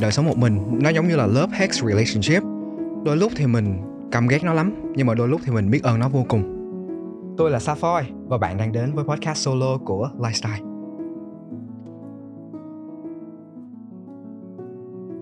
đời sống một mình, nó giống như là love hate relationship. Đôi lúc thì mình căm ghét nó lắm, nhưng mà đôi lúc thì mình biết ơn nó vô cùng. Tôi là Safoy và bạn đang đến với podcast solo của Lifestyle.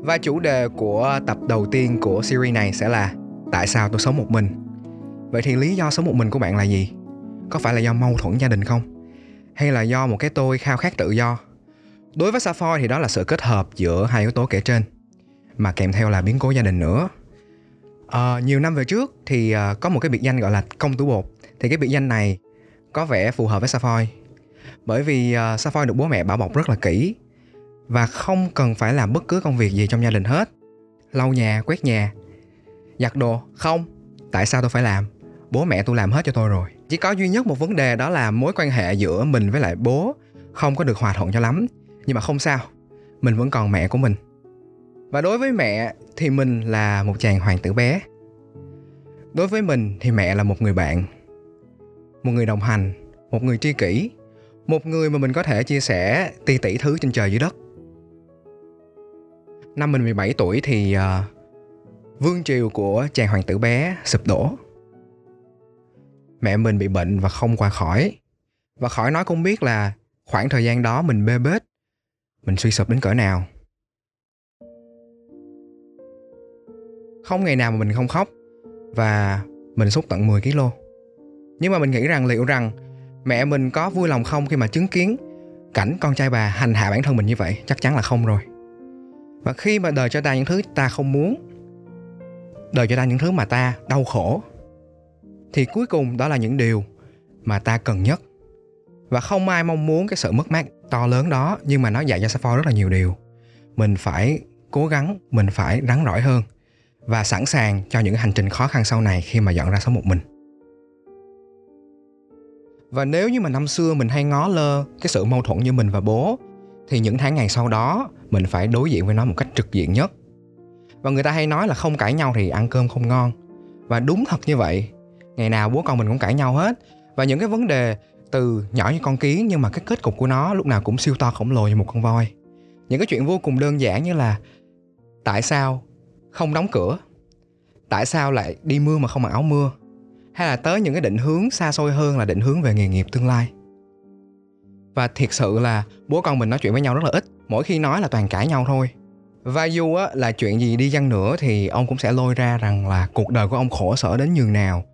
Và chủ đề của tập đầu tiên của series này sẽ là tại sao tôi sống một mình? Vậy thì lý do sống một mình của bạn là gì? Có phải là do mâu thuẫn gia đình không? Hay là do một cái tôi khao khát tự do? Đối với Sapphire thì đó là sự kết hợp giữa hai yếu tố kể trên mà kèm theo là biến cố gia đình nữa. À, nhiều năm về trước thì à, có một cái biệt danh gọi là công tử bột. Thì cái biệt danh này có vẻ phù hợp với Sapphire bởi vì ờ, à, Safoy được bố mẹ bảo bọc rất là kỹ và không cần phải làm bất cứ công việc gì trong gia đình hết. Lau nhà quét nhà giặt đồ. Không tại sao tôi phải làm? Bố mẹ tôi làm hết cho tôi rồi. Chỉ có duy nhất một vấn đề đó là mối quan hệ giữa mình với lại bố không có được hòa thuận cho lắm nhưng mà không sao mình vẫn còn mẹ của mình. Và đối với mẹ thì mình là một chàng hoàng tử bé. Đối với mình thì mẹ là một người bạn một người đồng hành một người tri kỷ một người mà mình có thể chia sẻ ti tỷ thứ trên trời dưới đất. Năm mình 17 tuổi thì uh, vương triều của chàng hoàng tử bé sụp đổ. Mẹ mình bị bệnh và không qua khỏi. Và khỏi nói cũng biết là khoảng thời gian đó mình bê bết mình suy sụp đến cỡ nào? Không ngày nào mà mình không khóc và mình xúc tận 10 kg nhưng mà mình nghĩ rằng, liệu rằng mẹ mình có vui lòng không khi mà chứng kiến cảnh con trai bà hành hạ bản thân mình như vậy? Chắc chắn là không rồi. Và khi mà đời cho ta những thứ ta không muốn, đời cho ta những thứ mà ta đau khổ, thì cuối cùng đó là những điều mà ta cần nhất. Và không ai mong muốn cái sự mất mát to lớn đó, nhưng mà nó dạy cho Sappho rất là nhiều điều. Mình phải cố gắng, mình phải rắn rỏi hơn và sẵn sàng cho những hành trình khó khăn sau này khi mà dọn ra sống một mình. Và nếu như mà năm xưa mình hay ngó lơ cái sự mâu thuẫn như mình và bố, thì những tháng ngày sau đó, mình phải đối diện với nó một cách trực diện nhất. Và người ta hay nói là không cãi nhau thì ăn cơm không ngon. Và đúng thật như vậy, ngày nào bố con mình cũng cãi nhau hết. Và những cái vấn đề từ nhỏ như con kiến nhưng mà cái kết cục của nó lúc nào cũng siêu to khổng lồ như một con voi. Những cái chuyện vô cùng đơn giản như là tại sao không đóng cửa? Tại sao lại đi mưa mà không mặc áo mưa? Hay là tới những cái định hướng xa xôi hơn là định hướng về nghề nghiệp tương lai? Và thiệt sự là bố con mình nói chuyện với nhau rất là ít mỗi khi nói là toàn cãi nhau thôi. Và dù á, là chuyện gì đi chăng nữa thì ông cũng sẽ lôi ra rằng là cuộc đời của ông khổ sở đến nhường nào.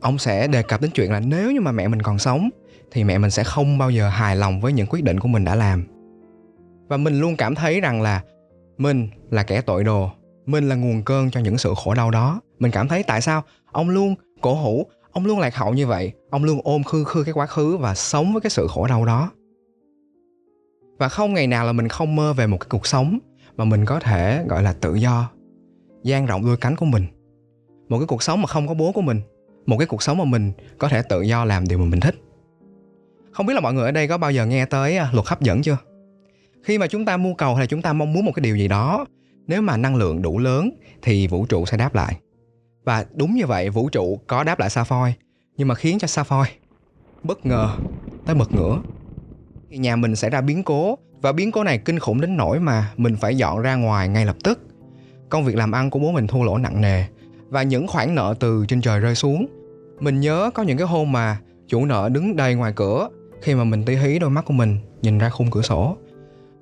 Ông sẽ đề cập đến chuyện là nếu như mà mẹ mình còn sống thì mẹ mình sẽ không bao giờ hài lòng với những quyết định của mình đã làm. Và mình luôn cảm thấy rằng là mình là kẻ tội đồ, mình là nguồn cơn cho những sự khổ đau đó. Mình cảm thấy tại sao ông luôn cổ hủ, ông luôn lạc hậu như vậy, ông luôn ôm khư khư cái quá khứ và sống với cái sự khổ đau đó. Và không ngày nào là mình không mơ về một cái cuộc sống mà mình có thể, gọi là, tự do, dang rộng đôi cánh của mình. Một cái cuộc sống mà không có bố của mình, một cái cuộc sống mà mình có thể tự do làm điều mà mình thích không biết là mọi người ở đây có bao giờ nghe tới à, luật hấp dẫn chưa? Khi mà chúng ta mưu cầu hay là chúng ta mong muốn một cái điều gì đó, nếu mà năng lượng đủ lớn thì vũ trụ sẽ đáp lại. Và đúng như vậy, vũ trụ có đáp lại Safoy nhưng mà khiến cho Safoy bất ngờ tới bật ngửa. Nhà mình sẽ ra biến cố, và biến cố này kinh khủng đến nỗi mà mình phải dọn ra ngoài ngay lập tức. Công việc làm ăn của bố mình thua lỗ nặng nề, và những khoản nợ từ trên trời rơi xuống. Mình nhớ có những cái hôm mà chủ nợ đứng đầy ngoài cửa khi mà mình tí hí đôi mắt của mình, nhìn ra khung cửa sổ.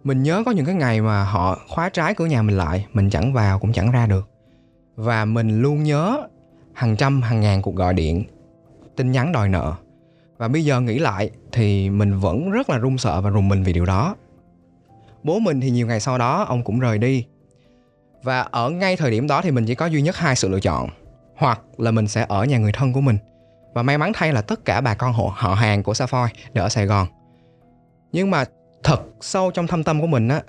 Mình nhớ có những cái ngày mà họ khóa trái cửa nhà mình lại, mình chẳng vào cũng chẳng ra được. Và mình luôn nhớ hàng trăm, hàng ngàn cuộc gọi điện, tin nhắn đòi nợ. Và bây giờ nghĩ lại thì mình vẫn rất là run sợ và rùng mình vì điều đó. Bố mình thì nhiều ngày sau đó, ông cũng rời đi. Và ở ngay thời điểm đó thì mình chỉ có duy nhất hai sự lựa chọn. Hoặc là mình sẽ ở nhà người thân của mình và may mắn thay là tất cả bà con họ, họ hàng của Safoy đều ở Sài Gòn. Nhưng mà thật sâu trong thâm tâm của mình á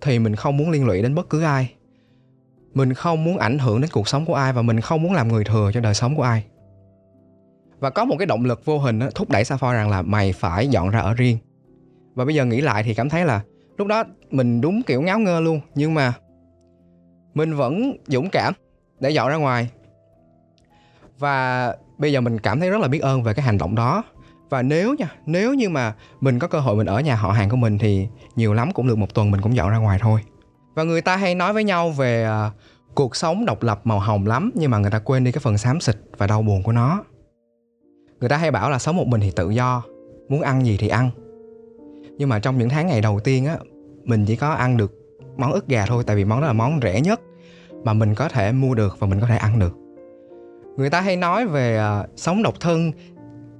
thì mình không muốn liên lụy đến bất cứ ai. Mình không muốn ảnh hưởng đến cuộc sống của ai và mình không muốn làm người thừa cho đời sống của ai. Và có một cái động lực vô hình á, thúc đẩy Safoy rằng là mày phải dọn ra ở riêng. Và bây giờ nghĩ lại thì cảm thấy là lúc đó mình đúng kiểu ngáo ngơ luôn nhưng mà mình vẫn dũng cảm để dọn ra ngoài. Và bây giờ mình cảm thấy rất là biết ơn về cái hành động đó. Và nếu nha nếu như mà mình có cơ hội mình ở nhà họ hàng của mình thì nhiều lắm cũng được một tuần mình cũng dọn ra ngoài thôi. Và người ta hay nói với nhau về uh, cuộc sống độc lập màu hồng lắm nhưng mà người ta quên đi cái phần xám xịt và đau buồn của nó. Người ta hay bảo là sống một mình thì tự do muốn ăn gì thì ăn. Nhưng mà trong những tháng ngày đầu tiên á mình chỉ có ăn được món ức gà thôi tại vì món đó là món rẻ nhất mà mình có thể mua được và mình có thể ăn được người ta hay nói về uh, sống độc thân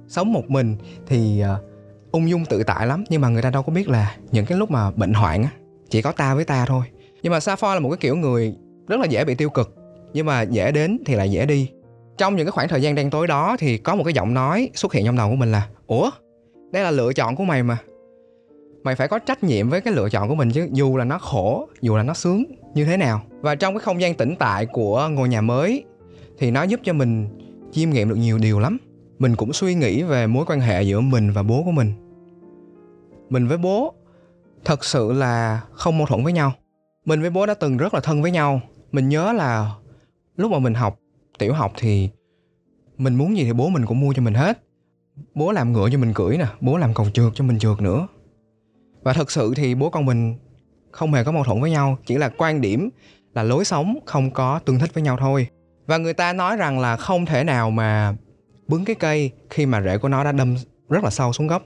sống một mình thì uh, ung dung tự tại lắm. Nhưng mà người ta đâu có biết là những cái lúc mà bệnh hoạn á chỉ có ta với ta thôi. Nhưng mà Sapphire là một cái kiểu người rất là dễ bị tiêu cực nhưng mà dễ đến thì lại dễ đi. Trong những cái khoảng thời gian đen tối đó thì có một cái giọng nói xuất hiện trong đầu của mình là ủa đây là lựa chọn của mày mà. Mày phải có trách nhiệm với cái lựa chọn của mình chứ dù là nó khổ dù là nó sướng như thế nào. Và trong cái không gian tĩnh tại của ngôi nhà mới thì nó giúp cho mình chiêm nghiệm được nhiều điều lắm. Mình cũng suy nghĩ về mối quan hệ giữa mình và bố của mình. Mình với bố thật sự là không mâu thuẫn với nhau. Mình với bố đã từng rất là thân với nhau. Mình nhớ là lúc mà mình học, tiểu học thì mình muốn gì thì bố mình cũng mua cho mình hết. Bố làm ngựa cho mình cưỡi nè, bố làm cầu trượt cho mình trượt nữa. Và thật sự thì bố con mình không hề có mâu thuẫn với nhau, chỉ là quan điểm là lối sống không có tương thích với nhau thôi và người ta nói rằng là không thể nào mà bứng cái cây khi mà rễ của nó đã đâm rất là sâu xuống gốc.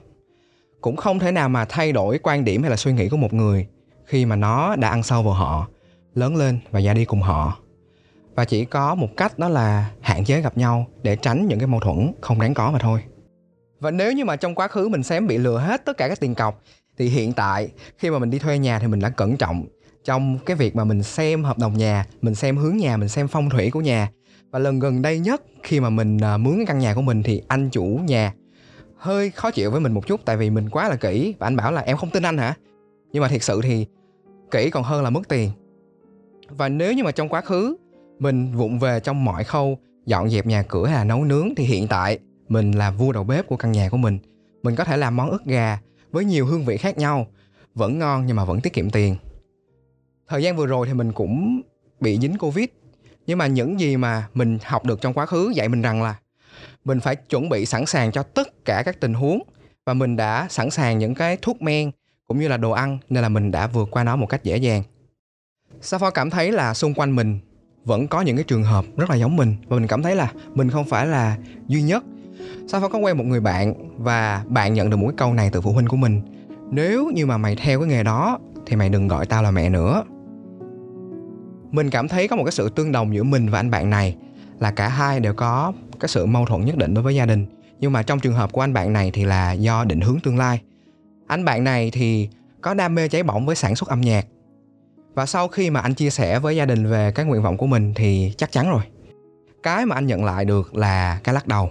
Cũng không thể nào mà thay đổi quan điểm hay là suy nghĩ của một người khi mà nó đã ăn sâu vào họ, lớn lên và ra đi cùng họ. Và chỉ có một cách đó là hạn chế gặp nhau để tránh những cái mâu thuẫn không đáng có mà thôi. Và nếu như mà trong quá khứ mình xém bị lừa hết tất cả các tiền cọc, thì hiện tại khi mà mình đi thuê nhà thì mình đã cẩn trọng trong cái việc mà mình xem hợp đồng nhà mình xem hướng nhà mình xem phong thủy của nhà. Và lần gần đây nhất khi mà mình à, mướn cái căn nhà của mình thì anh chủ nhà hơi khó chịu với mình một chút tại vì mình quá là kỹ và anh bảo là em không tin anh hả? Nhưng mà thiệt sự thì kỹ còn hơn là mất tiền. Và nếu như mà trong quá khứ mình vụng về trong mọi khâu dọn dẹp nhà cửa hay là nấu nướng thì hiện tại mình là vua đầu bếp của căn nhà của mình. Mình có thể làm món ức gà với nhiều hương vị khác nhau vẫn ngon nhưng mà vẫn tiết kiệm tiền thời gian vừa rồi thì mình cũng bị dính covid. Nhưng mà những gì mà mình học được trong quá khứ dạy mình rằng là mình phải chuẩn bị sẵn sàng cho tất cả các tình huống. Và mình đã sẵn sàng những cái thuốc men cũng như là đồ ăn, nên là mình đã vượt qua nó một cách dễ dàng. Safa cảm thấy là xung quanh mình vẫn có những cái trường hợp rất là giống mình. Và mình cảm thấy là mình không phải là duy nhất. Safa có quen một người bạn và bạn nhận được một cái câu này từ phụ huynh của mình. Nếu như mà mày theo cái nghề đó thì mày đừng gọi tao là mẹ nữa mình cảm thấy có một cái sự tương đồng giữa mình và anh bạn này, là cả hai đều có cái sự mâu thuẫn nhất định đối với gia đình. Nhưng mà trong trường hợp của anh bạn này thì là do định hướng tương lai. Anh bạn này thì có đam mê cháy bỏng với sản xuất âm nhạc. Và sau khi mà anh chia sẻ với gia đình về cái nguyện vọng của mình thì chắc chắn rồi. Cái mà anh nhận lại được là cái lắc đầu.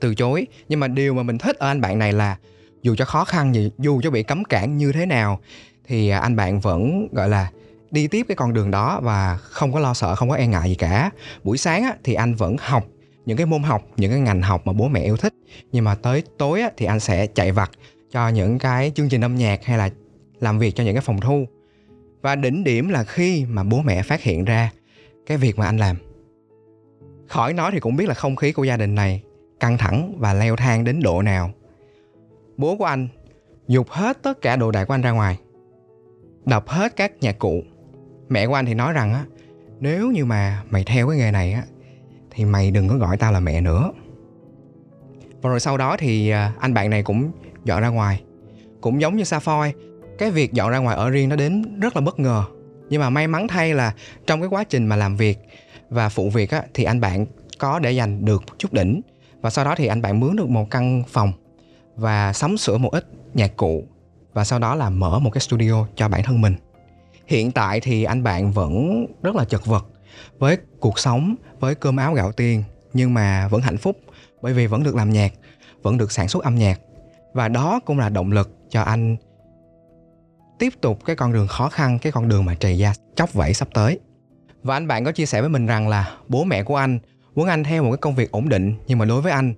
Từ chối. Nhưng mà điều mà mình thích ở anh bạn này là dù cho khó khăn gì dù cho bị cấm cản như thế nào, thì anh bạn vẫn, gọi là đi tiếp cái con đường đó và không có lo sợ không có e ngại gì cả. Buổi sáng á, thì anh vẫn học những cái môn học những cái ngành học mà bố mẹ yêu thích. Nhưng mà tới tối á, thì anh sẽ chạy vặt cho những cái chương trình âm nhạc hay là làm việc cho những cái phòng thu. Và đỉnh điểm là khi mà bố mẹ phát hiện ra cái việc mà anh làm. Khỏi nói thì cũng biết là không khí của gia đình này căng thẳng và leo thang đến độ nào. Bố của anh dục hết tất cả đồ đạc của anh ra ngoài. Đập hết các nhạc cụ mẹ của anh thì nói rằng á, nếu như mà mày theo cái nghề này á, thì mày đừng có gọi tao là mẹ nữa. Và rồi sau đó thì à, anh bạn này cũng dọn ra ngoài. Cũng giống như Safoy, cái việc dọn ra ngoài ở riêng nó đến rất là bất ngờ. Nhưng mà may mắn thay là trong cái quá trình mà làm việc và phụ việc á, thì anh bạn có để dành được chút đỉnh. Và sau đó thì anh bạn mướn được một căn phòng và sắm sửa một ít nhạc cụ. Và sau đó là mở một cái studio cho bản thân mình hiện tại thì anh bạn vẫn rất là chật vật với cuộc sống, với cơm áo gạo tiền, nhưng mà vẫn hạnh phúc bởi vì vẫn được làm nhạc, vẫn được sản xuất âm nhạc. Và đó cũng là động lực cho anh tiếp tục cái con đường khó khăn, cái con đường mà trầy da chóc vẫy sắp tới. Và anh bạn có chia sẻ với mình rằng là bố mẹ của anh muốn anh theo một cái công việc ổn định, nhưng mà đối với anh,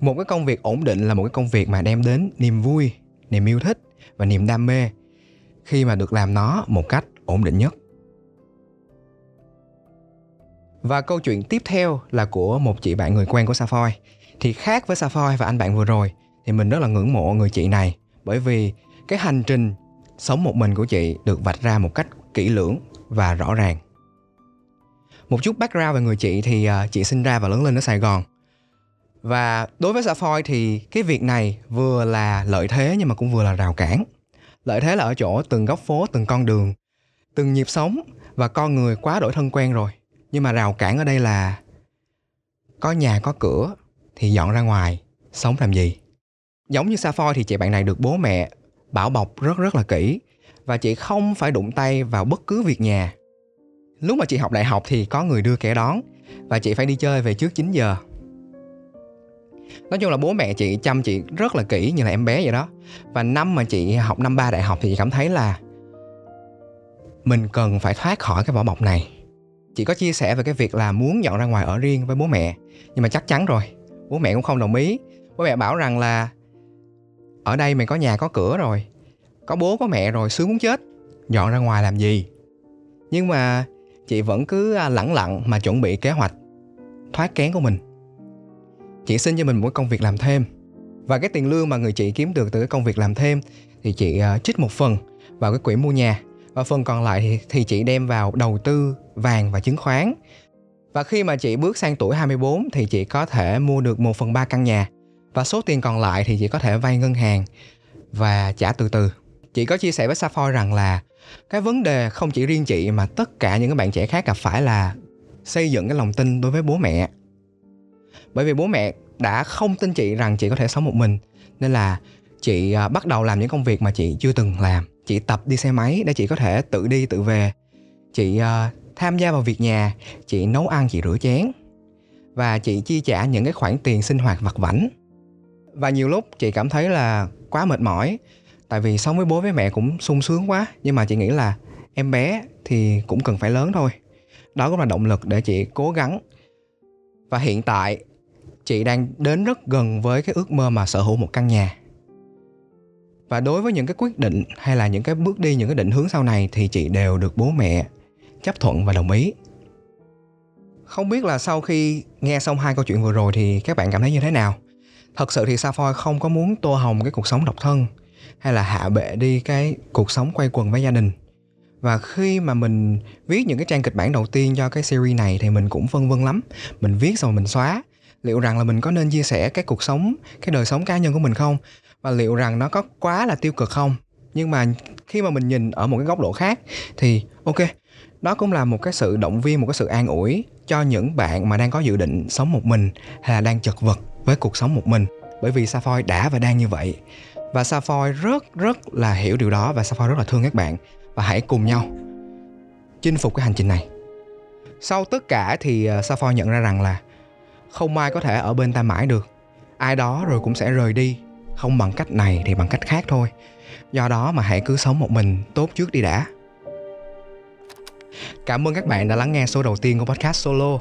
một cái công việc ổn định là một cái công việc mà đem đến niềm vui, niềm yêu thích và niềm đam mê khi mà được làm nó một cách ổn định nhất. Và câu chuyện tiếp theo là của một chị bạn người quen của Safoy. Thì khác với Safoy và anh bạn vừa rồi, thì mình rất là ngưỡng mộ người chị này. Bởi vì cái hành trình sống một mình của chị được vạch ra một cách kỹ lưỡng và rõ ràng. Một chút background về người chị thì à, chị sinh ra và lớn lên ở sài gòn. Và đối với Sapphire thì cái việc này vừa là lợi thế nhưng mà cũng vừa là rào cản lợi thế là ở chỗ từng góc phố, từng con đường, từng nhịp sống và con người quá đổi thân quen rồi. Nhưng mà rào cản ở đây là có nhà, có cửa thì dọn ra ngoài, sống làm gì? Giống như Sapphire thì chị bạn này được bố mẹ bảo bọc rất rất là kỹ và chị không phải đụng tay vào bất cứ việc nhà. Lúc mà chị học đại học thì có người đưa kẻ đón và chị phải đi chơi về trước 9 giờ nói chung là bố mẹ chị chăm chị rất là kỹ như là em bé vậy đó. Và năm mà chị học năm ba đại học thì chị cảm thấy là mình cần phải thoát khỏi cái vỏ bọc này. Chị có chia sẻ về cái việc là muốn dọn ra ngoài ở riêng với bố mẹ, nhưng mà chắc chắn rồi, bố mẹ cũng không đồng ý. Bố mẹ bảo rằng là ở đây mày có nhà có cửa rồi, có bố có mẹ rồi, sướng muốn chết, dọn ra ngoài làm gì? Nhưng mà chị vẫn cứ à, lẳng lặng mà chuẩn bị kế hoạch thoát kén của mình chị xin cho mình một công việc làm thêm. Và cái tiền lương mà người chị kiếm được từ cái công việc làm thêm thì chị uh, trích một phần vào cái quỹ mua nhà. Và phần còn lại thì, thì chị đem vào đầu tư vàng và chứng khoán. Và khi mà chị bước sang tuổi 24 thì chị có thể mua được 1 phần 3 căn nhà. Và số tiền còn lại thì chị có thể vay ngân hàng và trả từ từ. Chị có chia sẻ với Sapphire rằng là cái vấn đề không chỉ riêng chị mà tất cả những các bạn trẻ khác gặp phải là xây dựng cái lòng tin đối với bố mẹ bởi vì bố mẹ đã không tin chị rằng chị có thể sống một mình. Nên là chị à, bắt đầu làm những công việc mà chị chưa từng làm. Chị tập đi xe máy để chị có thể tự đi tự về. Chị à, tham gia vào việc nhà. Chị nấu ăn, chị rửa chén. Và chị chi trả những cái khoản tiền sinh hoạt vặt vảnh và nhiều lúc chị cảm thấy là quá mệt mỏi. Tại vì sống với bố với mẹ cũng sung sướng quá. Nhưng mà chị nghĩ là em bé thì cũng cần phải lớn thôi. Đó cũng là động lực để chị cố gắng. Và hiện tại chị đang đến rất gần với cái ước mơ mà sở hữu một căn nhà. Và đối với những cái quyết định hay là những cái bước đi, những cái định hướng sau này thì chị đều được bố mẹ chấp thuận và đồng ý. Không biết là sau khi nghe xong hai câu chuyện vừa rồi thì các bạn cảm thấy như thế nào? Thật sự thì Sapphire không có muốn tô hồng cái cuộc sống độc thân hay là hạ bệ đi cái cuộc sống quay quần với gia đình. Và khi mà mình viết những cái trang kịch bản đầu tiên cho cái series này thì mình cũng phân vân lắm. Mình viết xong rồi mình xóa liệu rằng là mình có nên chia sẻ cái cuộc sống, cái đời sống cá nhân của mình không? Và liệu rằng nó có quá là tiêu cực không? Nhưng mà khi mà mình nhìn ở một cái góc độ khác thì, ok, đó cũng là một cái sự động viên, một cái sự an ủi cho những bạn mà đang có dự định sống một mình hay là đang chật vật với cuộc sống một mình. Bởi vì Sapphire đã và đang như vậy. Và Sapphire rất rất là hiểu điều đó và Sapphire rất là thương các bạn. Và hãy cùng nhau chinh phục cái hành trình này. Sau tất cả thì ờ, Safoi Sapphire nhận ra rằng là không ai có thể ở bên ta mãi được ai đó rồi cũng sẽ rời đi không bằng cách này thì bằng cách khác thôi do đó mà hãy cứ sống một mình tốt trước đi đã Cảm ơn các bạn đã lắng nghe số đầu tiên của podcast solo.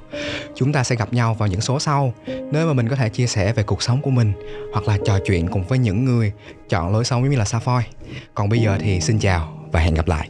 Chúng ta sẽ gặp nhau vào những số sau, nơi mà mình có thể chia sẻ về cuộc sống của mình hoặc là trò chuyện cùng với những người chọn lối sống giống như là Sapphire. Còn bây giờ thì xin chào và hẹn gặp lại.